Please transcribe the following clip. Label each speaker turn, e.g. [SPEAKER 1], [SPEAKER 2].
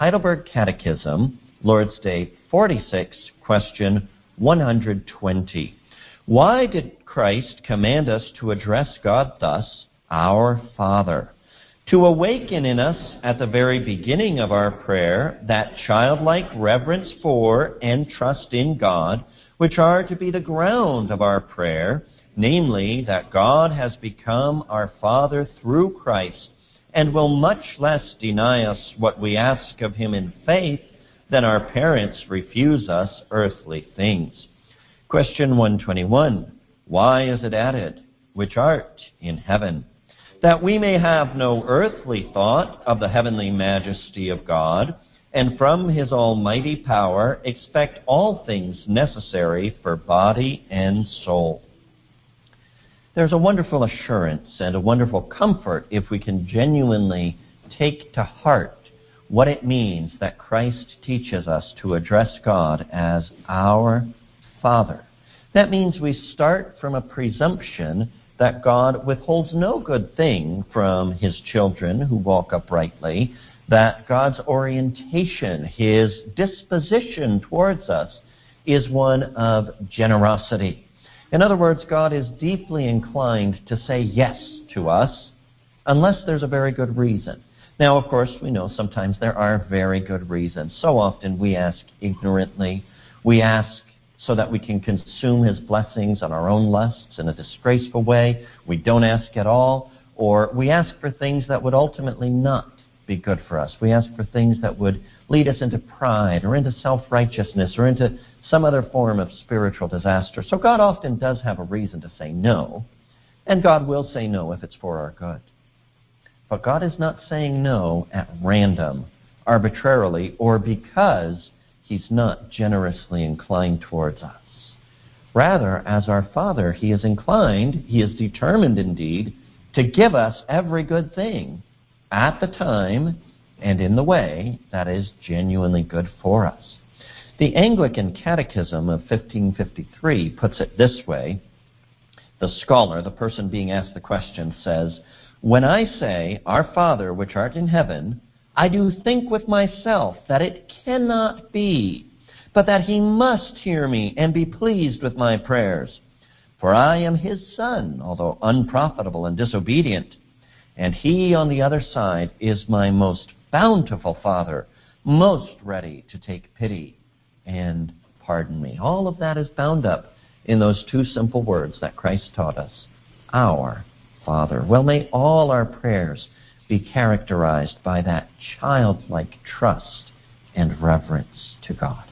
[SPEAKER 1] Heidelberg Catechism, Lord's Day 46, question 120. Why did Christ command us to address God thus, our Father? To awaken in us at the very beginning of our prayer that childlike reverence for and trust in God, which are to be the ground of our prayer, namely, that God has become our Father through Christ and will much less deny us what we ask of him in faith than our parents refuse us earthly things. Question 121. Why is it added, which art in heaven? That we may have no earthly thought of the heavenly majesty of God, and from his almighty power expect all things necessary for body and soul. There's a wonderful assurance and a wonderful comfort if we can genuinely take to heart what it means that Christ teaches us to address God as our Father. That means we start from a presumption that God withholds no good thing from his children who walk uprightly, that God's orientation, his disposition towards us, is one of generosity. In other words, God is deeply inclined to say yes to us unless there's a very good reason. Now, of course, we know sometimes there are very good reasons. So often we ask ignorantly. We ask so that we can consume his blessings on our own lusts in a disgraceful way. We don't ask at all. Or we ask for things that would ultimately not be good for us. We ask for things that would lead us into pride or into self righteousness or into some other form of spiritual disaster. So God often does have a reason to say no, and God will say no if it's for our good. But God is not saying no at random, arbitrarily, or because He's not generously inclined towards us. Rather, as our Father, He is inclined, He is determined indeed, to give us every good thing at the time and in the way that is genuinely good for us. The Anglican Catechism of 1553 puts it this way. The scholar, the person being asked the question, says, When I say, Our Father which art in heaven, I do think with myself that it cannot be, but that he must hear me and be pleased with my prayers. For I am his son, although unprofitable and disobedient. And he, on the other side, is my most bountiful Father, most ready to take pity and pardon me. All of that is bound up in those two simple words that Christ taught us Our Father. Well, may all our prayers be characterized by that childlike trust and reverence to God.